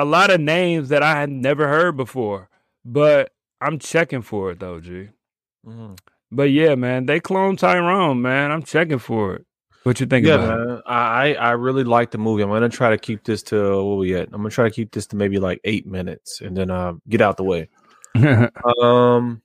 B: a lot of names that I had never heard before. But I'm checking for it though, G. Mm-hmm. But yeah, man, they clone Tyrone, man. I'm checking for it. What you think?
A: Yeah, man. I I really like the movie. I'm gonna try to keep this to what we at. I'm gonna try to keep this to maybe like eight minutes, and then uh, get out the way. um.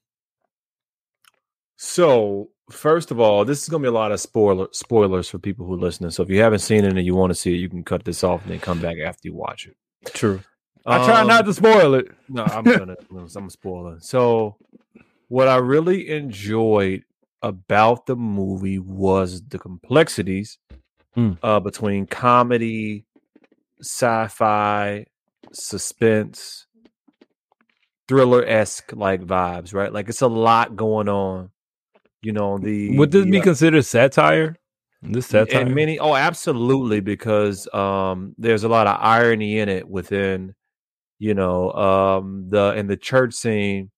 A: So first of all, this is gonna be a lot of spoiler spoilers for people who are listening. So if you haven't seen it and you want to see it, you can cut this off and then come back after you watch it.
B: True. I try um, not to spoil it.
A: No, I'm gonna. I'm spoiling. So, what I really enjoyed about the movie was the complexities mm. uh, between comedy, sci-fi, suspense, thriller esque like vibes. Right, like it's a lot going on. You know, the
B: would this the, be uh, considered satire? This satire,
A: and many. Oh, absolutely, because um, there's a lot of irony in it within you know um the in the church scene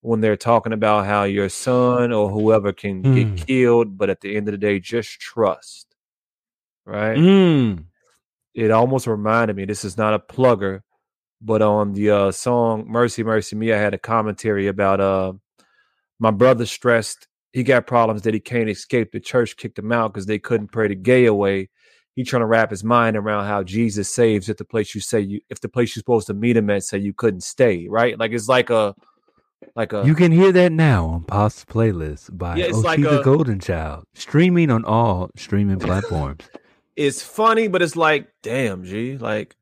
A: when they're talking about how your son or whoever can mm. get killed but at the end of the day just trust right mm. it almost reminded me this is not a plugger but on the uh, song mercy mercy me i had a commentary about uh my brother stressed he got problems that he can't escape the church kicked him out because they couldn't pray the gay away He's trying to wrap his mind around how Jesus saves at the place you say you if the place you're supposed to meet him at say you couldn't stay, right? Like it's like a like a
B: You can hear that now on Pop's playlist by yeah, it's like a, Golden Child, streaming on all streaming platforms.
A: it's funny, but it's like, damn, G, like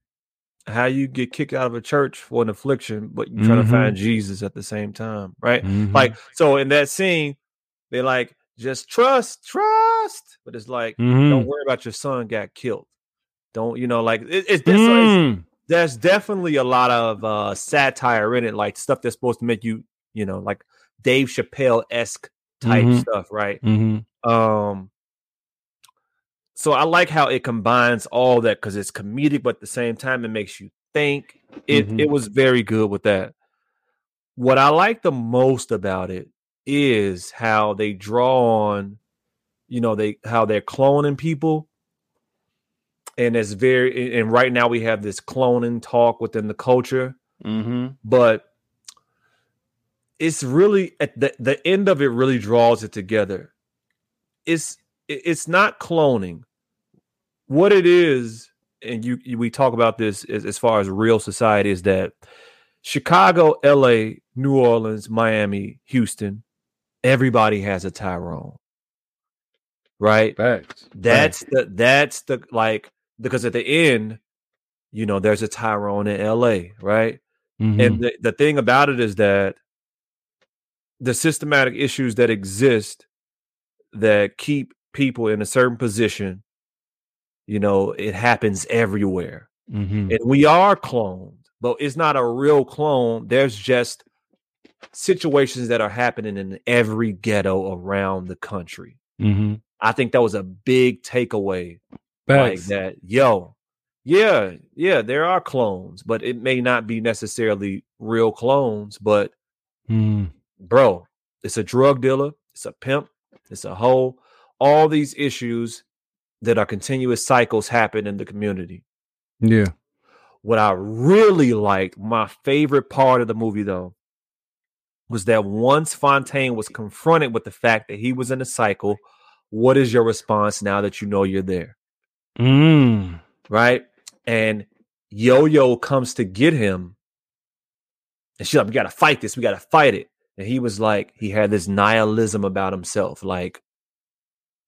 A: how you get kicked out of a church for an affliction, but you're trying mm-hmm. to find Jesus at the same time, right? Mm-hmm. Like, so in that scene, they like just trust, trust. But it's like, mm-hmm. don't worry about your son got killed. Don't you know? Like it, it's, mm. it's, there's definitely a lot of uh, satire in it, like stuff that's supposed to make you, you know, like Dave Chappelle esque type mm-hmm. stuff, right? Mm-hmm. Um, so I like how it combines all that because it's comedic, but at the same time it makes you think. It mm-hmm. it was very good with that. What I like the most about it is how they draw on, you know, they how they're cloning people. And it's very and right now we have this cloning talk within the culture. Mm-hmm. But it's really at the, the end of it really draws it together. It's it's not cloning. What it is and you, you we talk about this as, as far as real society is that Chicago, LA, New Orleans, Miami, Houston, everybody has a Tyrone. Right?
B: Facts.
A: That's Facts. the that's the like because at the end, you know, there's a Tyrone in LA, right? Mm-hmm. And the, the thing about it is that the systematic issues that exist that keep people in a certain position, you know, it happens everywhere. Mm-hmm. And we are cloned, but it's not a real clone. There's just situations that are happening in every ghetto around the country. Mm-hmm. I think that was a big takeaway. Like that, yo, yeah, yeah, there are clones, but it may not be necessarily real clones. But mm. bro, it's a drug dealer, it's a pimp, it's a hoe. All these issues that are continuous cycles happen in the community.
B: Yeah.
A: What I really liked, my favorite part of the movie though, was that once Fontaine was confronted with the fact that he was in a cycle, what is your response now that you know you're there?
B: Mm.
A: Right? And Yo Yo comes to get him. And she's like, We gotta fight this, we gotta fight it. And he was like, he had this nihilism about himself, like,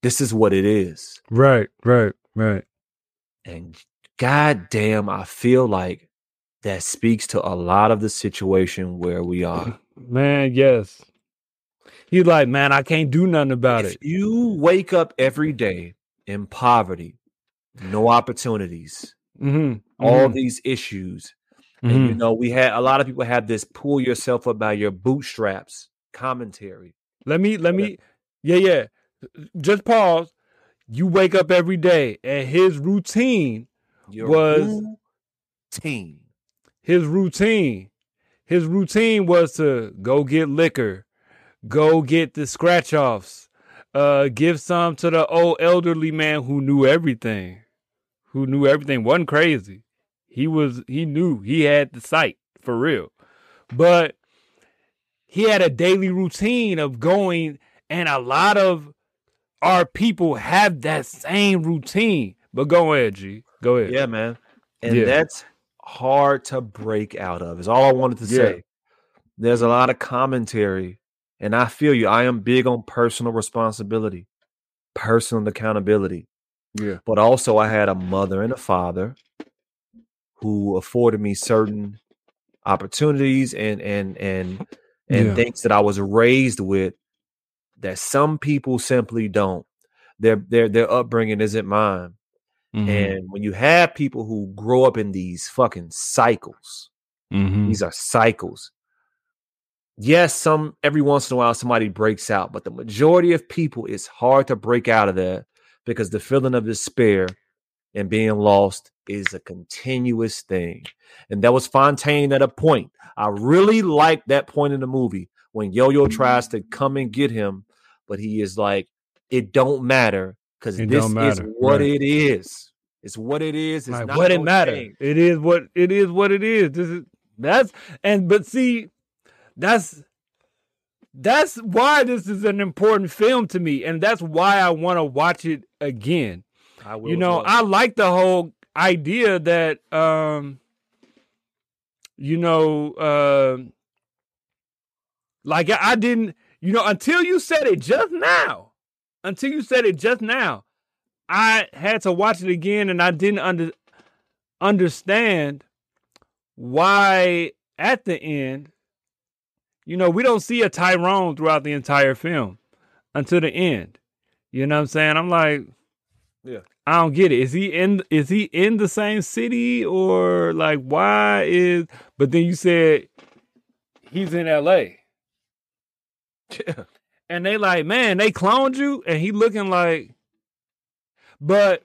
A: this is what it is.
B: Right, right, right.
A: And goddamn, I feel like that speaks to a lot of the situation where we are.
B: Man, yes. He's like, man, I can't do nothing about if it.
A: You wake up every day in poverty, no opportunities, mm-hmm. all mm-hmm. these issues. Mm-hmm. And you mm-hmm. know, we had a lot of people have this pull yourself up by your bootstraps commentary.
B: Let me, let me, yeah, yeah. Just pause. You wake up every day, and his routine your was
A: routine.
B: His routine his routine was to go get liquor, go get the scratch offs, uh, give some to the old elderly man who knew everything, who knew everything, wasn't crazy. He was, he knew, he had the sight for real. But he had a daily routine of going, and a lot of our people have that same routine. But go ahead, G. Go ahead.
A: Yeah, man. And yeah. that's hard to break out of. Is all I wanted to yeah. say. There's a lot of commentary, and I feel you. I am big on personal responsibility, personal accountability.
B: Yeah.
A: But also, I had a mother and a father who afforded me certain opportunities and and and and yeah. things that I was raised with that some people simply don't. Their their their upbringing isn't mine. Mm-hmm. And when you have people who grow up in these fucking cycles, mm-hmm. these are cycles. Yes, some every once in a while somebody breaks out, but the majority of people it's hard to break out of that because the feeling of despair and being lost is a continuous thing. And that was Fontaine at a point. I really like that point in the movie when Yo-Yo tries to come and get him, but he is like, it don't matter because this is what right. it is. It's what it is. It's right.
B: what it matters. It is what it is. What it is. This is that's and but see, that's that's why this is an important film to me, and that's why I want to watch it again. I will. you know. I like the whole idea that um, you know, uh, like I didn't, you know, until you said it just now until you said it just now, I had to watch it again and I didn't under, understand why at the end, you know, we don't see a Tyrone throughout the entire film until the end. You know what I'm saying? I'm like,
A: yeah.
B: I don't get it. Is he in is he in the same city or like why is but then you said he's in LA.
A: Yeah
B: and they like, man, they cloned you, and he looking like, but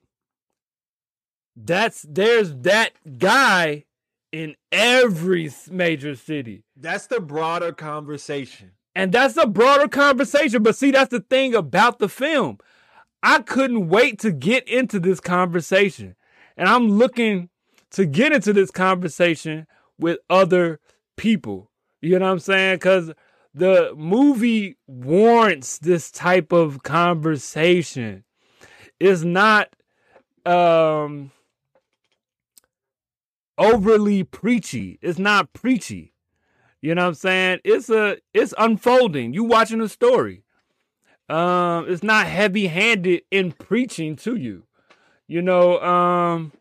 B: that's there's that guy in every major city.
A: That's the broader conversation.
B: And that's a broader conversation. But see, that's the thing about the film. I couldn't wait to get into this conversation. And I'm looking to get into this conversation with other people. You know what I'm saying? Because the movie warrants this type of conversation. It's not um overly preachy. It's not preachy. You know what I'm saying? It's a it's unfolding. You watching a story. Um, it's not heavy handed in preaching to you. You know, um,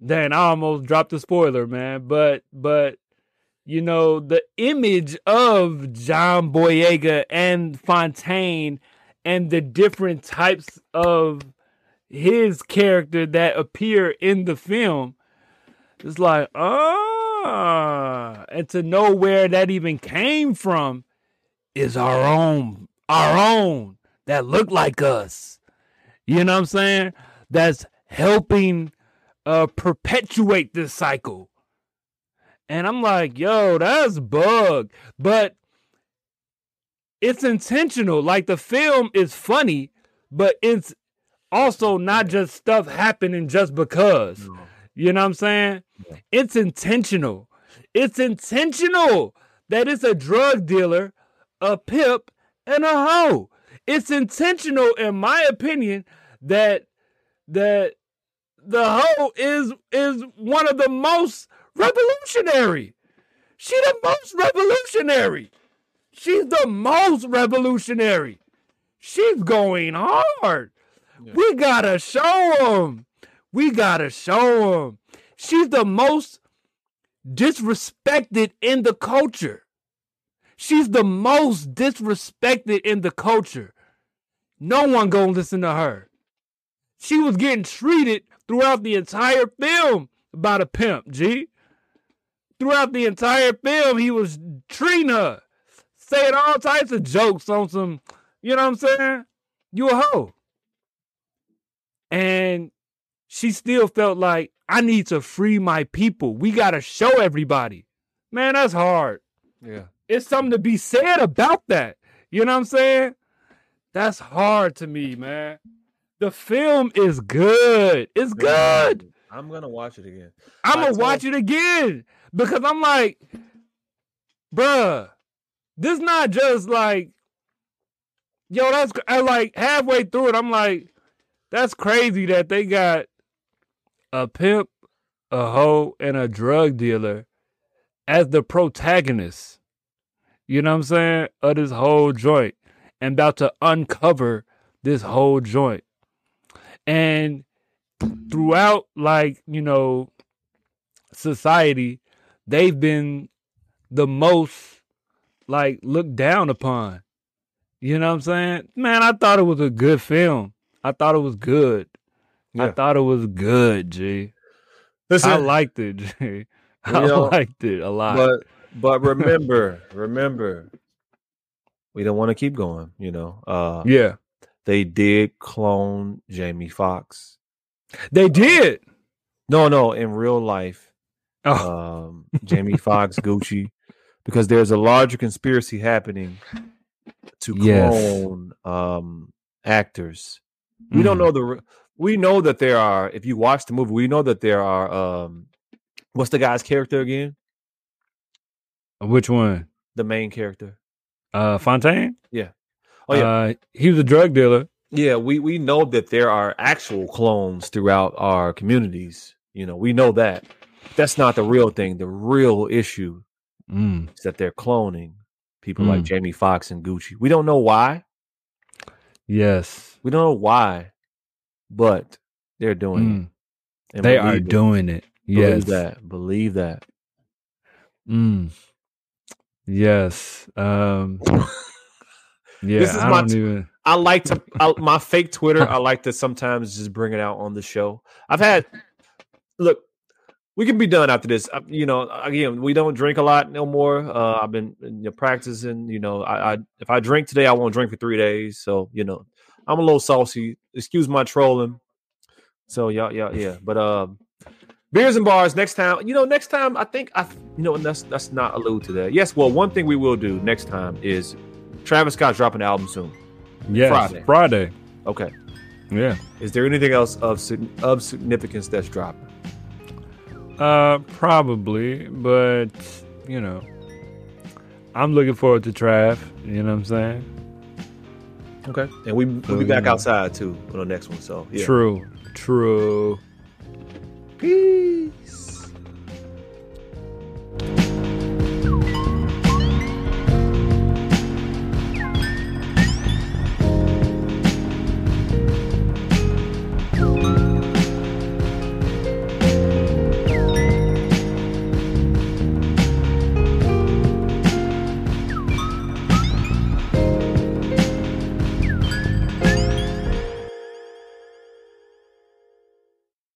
B: then I almost dropped the spoiler, man. But but you know, the image of John Boyega and Fontaine and the different types of his character that appear in the film, it's like, ah, and to know where that even came from is our own, our own that look like us. You know what I'm saying? That's helping uh perpetuate this cycle. And I'm like, yo, that's bug. But it's intentional. Like the film is funny, but it's also not just stuff happening just because. You know what I'm saying? It's intentional. It's intentional that it's a drug dealer, a pimp, and a hoe. It's intentional, in my opinion, that that the hoe is is one of the most revolutionary. She the most revolutionary. She's the most revolutionary. She's going hard. Yeah. We gotta show them. We gotta show them. She's the most disrespected in the culture. She's the most disrespected in the culture. No one gonna listen to her. She was getting treated throughout the entire film about a pimp, G. Throughout the entire film, he was treating her, saying all types of jokes on some, you know what I'm saying? You a hoe. And she still felt like, I need to free my people. We got to show everybody. Man, that's hard.
A: Yeah.
B: It's something to be said about that. You know what I'm saying? That's hard to me, man. The film is good. It's good.
A: I'm gonna watch it again.
B: I'm gonna watch it again because I'm like, bruh, this not just like, yo, that's I like halfway through it. I'm like, that's crazy that they got a pimp, a hoe, and a drug dealer as the protagonists. You know what I'm saying? Of this whole joint and about to uncover this whole joint. And throughout, like, you know, society, they've been the most like looked down upon. You know what I'm saying? Man, I thought it was a good film. I thought it was good. Yeah. I thought it was good, G. Listen, I liked it, G. I know, liked it a lot.
A: But but remember, remember, we don't want to keep going, you know. Uh
B: yeah.
A: They did clone Jamie Foxx.
B: They did.
A: No, no, in real life. Oh. Um Jamie Foxx, Gucci, because there's a larger conspiracy happening to clone yes. um actors. We mm. don't know the we know that there are if you watch the movie, we know that there are um what's the guy's character again?
B: Which one?
A: The main character.
B: Uh Fontaine?
A: Yeah.
B: Oh yeah. Uh, he was a drug dealer.
A: Yeah, we we know that there are actual clones throughout our communities. You know, we know that. That's not the real thing. The real issue
B: mm.
A: is that they're cloning people mm. like Jamie Foxx and Gucci. We don't know why.
B: Yes.
A: We don't know why, but they're doing mm. it.
B: They are it. doing it.
A: Believe yes. that. Believe that.
B: Mm. Yes. Um Yeah, this is I my. T- even...
A: I like to I, my fake Twitter. I like to sometimes just bring it out on the show. I've had look. We can be done after this. You know, again, we don't drink a lot no more. Uh, I've been you know, practicing. You know, I, I if I drink today, I won't drink for three days. So you know, I'm a little saucy. Excuse my trolling. So yeah, yeah, yeah. But um, Beerz and Barz next time. You know, next time I think I you know and that's that's not allude to that. Yes, well, one thing we will do next time is Travis Scott's dropping an album soon.
B: Yes, Friday. Friday.
A: Okay.
B: Yeah.
A: Is there anything else of of significance that's dropping?
B: Uh, probably, but you know, I'm looking forward to Trav. You know what I'm saying?
A: Okay, and we we'll be back outside too on the next one. So
B: yeah. True. True. Peace.